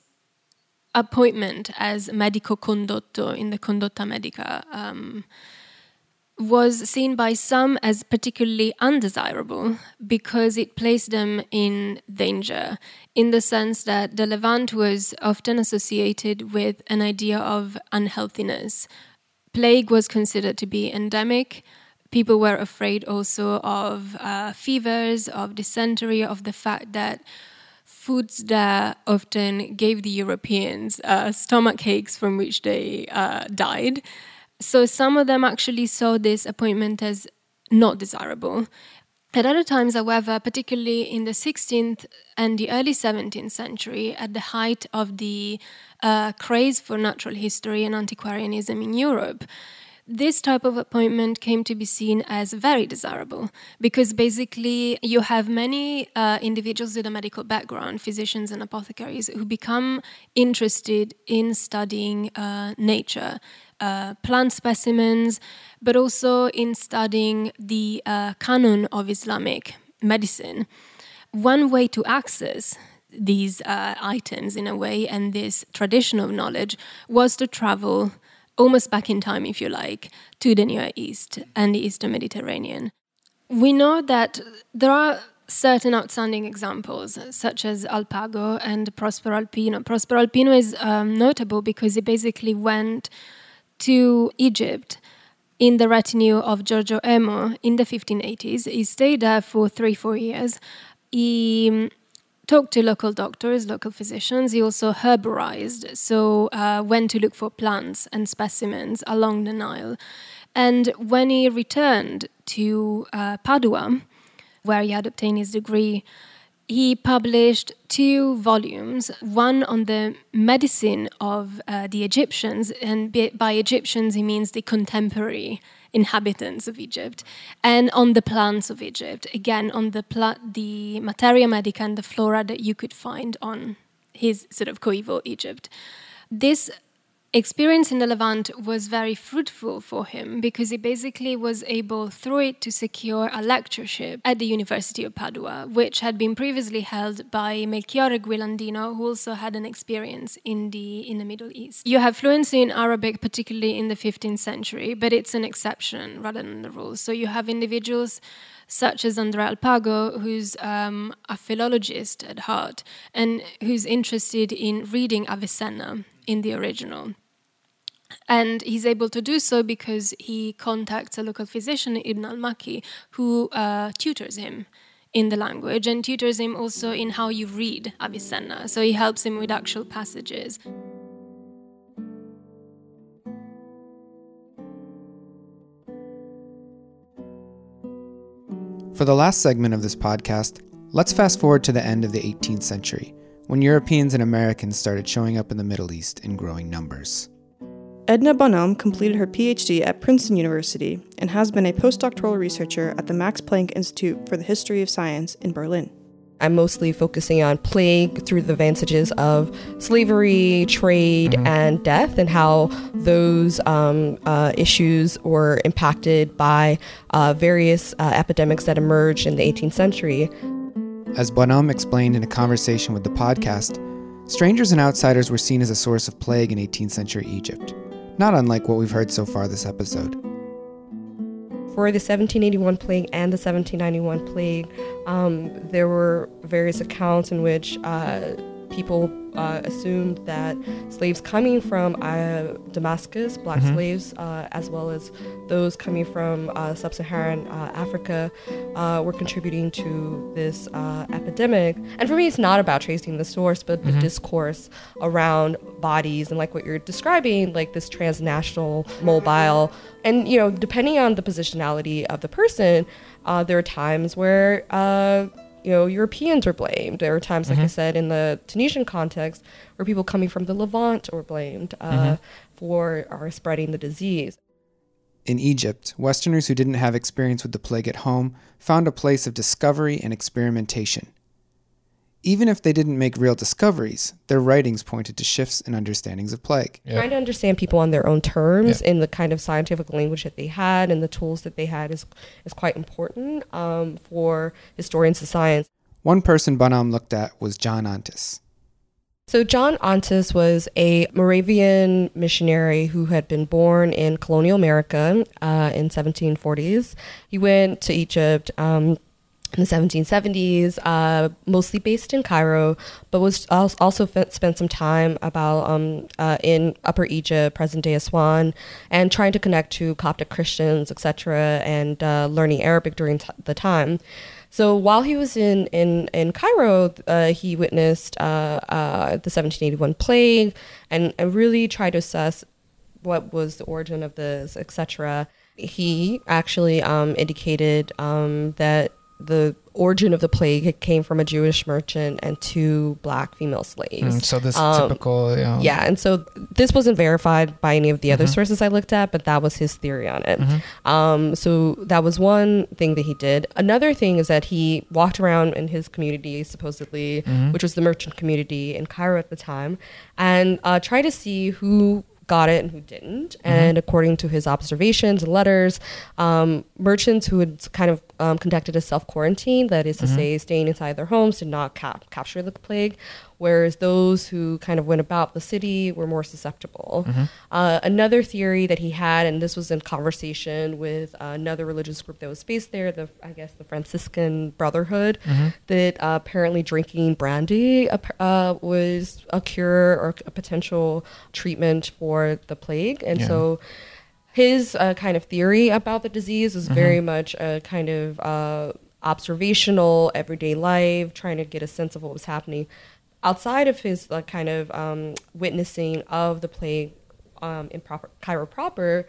appointment as medico condotto in the condotta medica um, was seen by some as particularly undesirable because it placed them in danger, in the sense that the Levant was often associated with an idea of unhealthiness. Plague was considered to be endemic. People were afraid also of uh, fevers, of dysentery, of the fact that foods that often gave the Europeans uh, stomach aches from which they uh, died. So some of them actually saw this appointment as not desirable. At other times, however, particularly in the 16th and the early 17th century, at the height of the uh, craze for natural history and antiquarianism in Europe, this type of appointment came to be seen as very desirable because basically you have many uh, individuals with a medical background, physicians and apothecaries, who become interested in studying uh, nature, uh, plant specimens, but also in studying the uh, canon of Islamic medicine. One way to access these uh, items in a way and this tradition of knowledge was to travel almost back in time, if you like, to the Near East and the Eastern Mediterranean. We know that there are certain outstanding examples, such as Alpago and Prospero Alpino. Prospero Alpino is um, notable because he basically went to Egypt in the retinue of Giorgio Emo in the 1580s. He stayed there for three, four years. He um, talked to local doctors, local physicians. He also herborized, so uh, went to look for plants and specimens along the Nile. And when he returned to uh, Padua, where he had obtained his degree, he published two volumes one on the medicine of uh, the Egyptians, and by Egyptians he means the contemporary inhabitants of Egypt, and on the plants of Egypt, again on the, pla- the materia medica and the flora that you could find on his sort of coeval Egypt. This experience in the Levant was very fruitful for him because he basically was able, through it, to secure a lectureship at the University of Padua, which had been previously held by Melchiorre Guilandino, who also had an experience in the in the Middle East. You have fluency in Arabic, particularly in the 15th century, but it's an exception rather than the rule. So you have individuals such as Andrea Alpago, who's um, a philologist at heart and who's interested in reading Avicenna in the original. And he's able to do so because he contacts a local physician, Ibn al Maki, who uh, tutors him in the language and tutors him also in how you read Avicenna. So he helps him with actual passages. For the last segment of this podcast, let's fast forward to the end of the 18th century, when Europeans and Americans started showing up in the Middle East in growing numbers. Edna Bonhomme completed her PhD at Princeton University and has been a postdoctoral researcher at the Max Planck Institute for the History of Science in Berlin. I'm mostly focusing on plague through the advantages of slavery, trade, mm-hmm. and death, and how those um, uh, issues were impacted by uh, various uh, epidemics that emerged in the 18th century. As Bonhomme explained in a conversation with the podcast, strangers and outsiders were seen as a source of plague in 18th century Egypt, not unlike what we've heard so far this episode. For the 1781 plague and the 1791 plague, um, there were various accounts in which uh, people uh, assumed that slaves coming from uh, Damascus, black mm-hmm. slaves, uh, as well as those coming from uh, sub Saharan uh, Africa, uh, were contributing to this epidemic. And for me, it's not about tracing the source, but mm-hmm. the discourse around bodies and, like what you're describing, like this transnational, mobile. And, you know, depending on the positionality of the person, there are times where you know, Europeans were blamed. There were times, like I said, in the Tunisian context, where people coming from the Levant were blamed uh, for or spreading the disease. In Egypt, Westerners who didn't have experience with the plague at home found a place of discovery and experimentation. Even if they didn't make real discoveries, their writings pointed to shifts in understandings of plague. Yeah. Trying to understand people on their own terms in the kind of scientific language that they had and the tools that they had is is quite important um, for historians of science. One person Bonhomme looked at was John Antes. So John Antes was a Moravian missionary who had been born in colonial America uh, in 1740s. He went to Egypt um, in the 1770s, uh, mostly based in Cairo, but was also spent some time about um, uh, in Upper Egypt, present-day Aswan, and trying to connect to Coptic Christians, etc., and uh, learning Arabic during t- the time. So while he was in in in Cairo, uh, he witnessed uh, uh, the 1781 plague and, and really tried to assess what was the origin of this, etc. He actually um, indicated um, that the origin of the plague came from a Jewish merchant and two black female slaves. Mm, so this Um, typical, you know, Yeah, and so this wasn't verified by any of the other Mhm. sources I looked at, but that was his theory on it. Um, so that was one thing that he did. Another thing is that he walked around in his community, supposedly, Mhm. which was the merchant community in Cairo at the time, and uh, tried to see who got it and who didn't. And according to his observations and letters, um, merchants who had kind of um, conducted a self quarantine, that is to Mhm. say, staying inside their homes, did not cap- capture the plague, whereas those who kind of went about the city were more susceptible. Mhm. Uh, another theory that he had, and this was in conversation with another religious group that was based there, the I guess the Franciscan Brotherhood, Mhm. that uh, apparently drinking brandy uh, uh, was a cure or a potential treatment for the plague, and Yeah. so his uh, kind of theory about the disease is very Mhm. much a kind of uh, observational, everyday life, trying to get a sense of what was happening outside of his uh, kind of um, witnessing of the plague um, in proper, Cairo proper.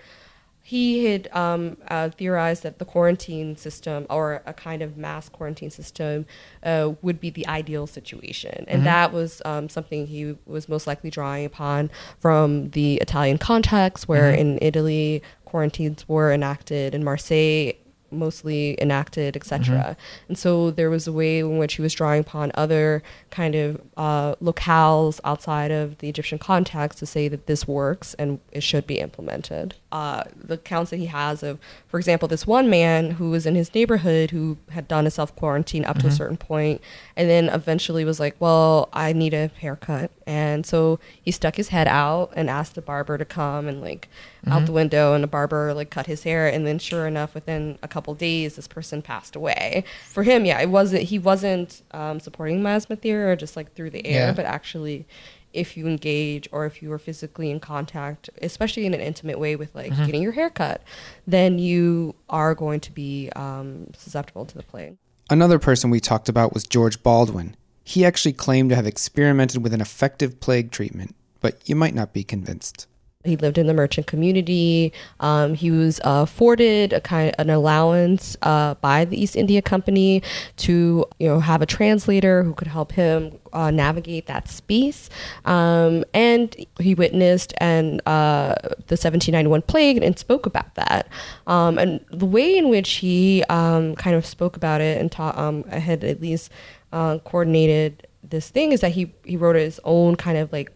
He had um, uh, theorized that the quarantine system, or a kind of mass quarantine system, uh, would be the ideal situation, and Mhm. that was um, something he was most likely drawing upon from the Italian context, where Mhm. in Italy quarantines were enacted, in Marseille mostly enacted, etc. And so there was a way in which he was drawing upon other kind of uh, locales outside of the Egyptian context to say that this works and it should be implemented. Uh, the accounts that he has of, for example, this one man who was in his neighborhood who had done a self quarantine up to a Mhm. certain point, and then eventually was like, "Well, I need a haircut," and so he stuck his head out and asked the barber to come and like out Mhm. the window, and the barber like cut his hair, and then sure enough, within a couple days, this person passed away. For him, yeah, it wasn't he wasn't um, supporting miasma theory or just like through the air, Yeah. but actually. If you engage or if you are physically in contact, especially in an intimate way with like Mhm. getting your hair cut, then you are going to be um, susceptible to the plague. Another person we talked about was George Baldwin. He actually claimed to have experimented with an effective plague treatment, but you might not be convinced. He lived in the merchant community. Um, he was uh, afforded a kind an allowance uh, by the East India Company to you know have a translator who could help him uh, navigate that space. Um, and he witnessed and uh, the 1791 plague and spoke about that. Um, and the way in which he um, kind of spoke about it and taught, um, had at least uh, coordinated this thing is that he he wrote his own kind of like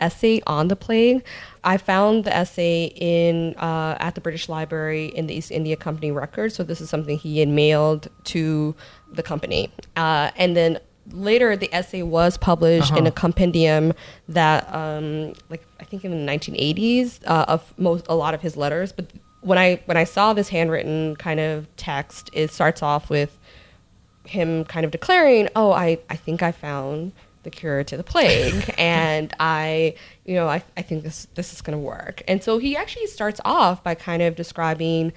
essay on the plague. I found the essay in uh, at the British Library in the East India Company records. So this is something he had mailed to the company, uh, and then later the essay was published in Uh-huh. a compendium that, um, like I think in the 1980s, uh, of most a lot of his letters. But when I when I saw this handwritten kind of text, it starts off with him kind of declaring, "Oh, I, I think I found the cure to the plague, and I, you know, I, I think this this is going to work." And so he actually starts off by kind of describing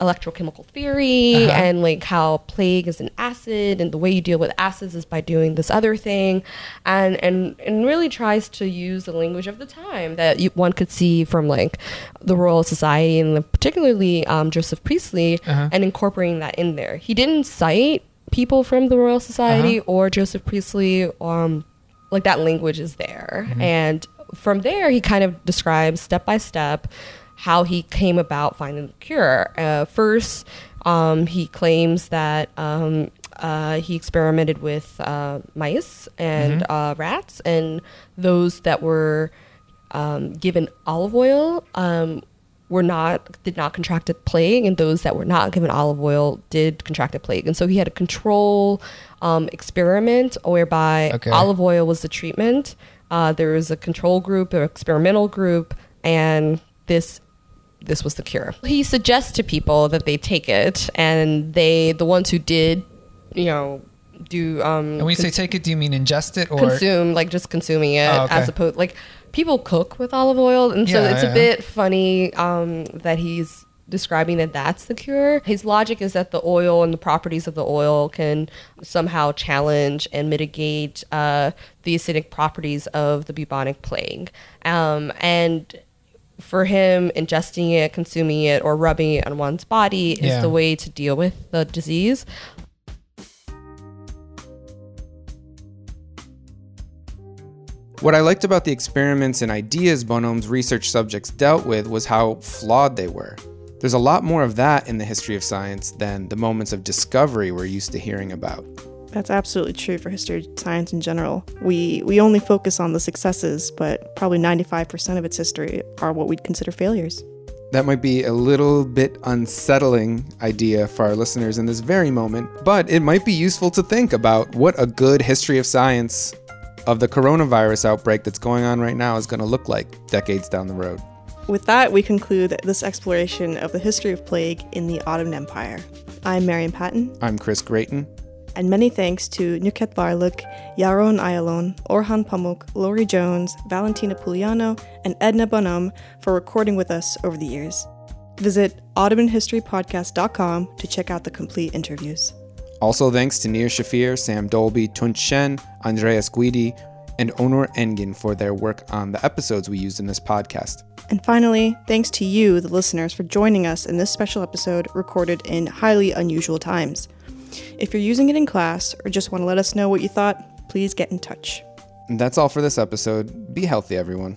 electrochemical theory Uh-huh. and like how plague is an acid and the way you deal with acids is by doing this other thing and and and really tries to use the language of the time that you, one could see from like the Royal Society and particularly um, Joseph Priestley Uh-huh. and incorporating that in there. He didn't cite people from the Royal Society uh-huh. or Joseph Priestley. Um, like that language is there, mm-hmm. and from there he kind of describes step by step how he came about finding the cure. Uh, first, um, he claims that um, uh, he experimented with uh, mice and mm-hmm. uh, rats, and those that were um, given olive oil um, were not did not contract the plague, and those that were not given olive oil did contract the plague. And so he had a control um, experiment whereby okay. olive oil was the treatment. Uh, there was a control group, an experimental group, and this this was the cure. He suggests to people that they take it, and they the ones who did, you know, do. Um, and when you cons- say take it, do you mean ingest it or consume? Like just consuming it, oh, okay. as opposed like people cook with olive oil, and so yeah, it's yeah. a bit funny um, that he's describing that that's the cure. His logic is that the oil and the properties of the oil can somehow challenge and mitigate uh, the acidic properties of the bubonic plague. Um, and for him, ingesting it, consuming it, or rubbing it on one's body is yeah. the way to deal with the disease. What I liked about the experiments and ideas Bonhomme's research subjects dealt with was how flawed they were. There's a lot more of that in the history of science than the moments of discovery we're used to hearing about. That's absolutely true for history of science in general. We we only focus on the successes, but probably 95% of its history are what we'd consider failures. That might be a little bit unsettling idea for our listeners in this very moment, but it might be useful to think about what a good history of science of the coronavirus outbreak that's going on right now is going to look like decades down the road. With that, we conclude this exploration of the history of plague in the Ottoman Empire. I'm Maryam Patton. I'm Chris Gratien. And many thanks to Nuket Varlık, Yaron Ayalon, Orhan Pamuk, Lori Jones, Valentina Pugliano, and Edna Bonhomme for recording with us over the years. Visit OttomanHistoryPodcast.com to check out the complete interviews. Also, thanks to Nir Shafir, Sam Dolby, Tunç Şen, Andreas Guidi, and Onur Engin for their work on the episodes we used in this podcast. And finally, thanks to you, the listeners, for joining us in this special episode recorded in highly unusual times. If you're using it in class or just want to let us know what you thought, please get in touch. And that's all for this episode. Be healthy, everyone.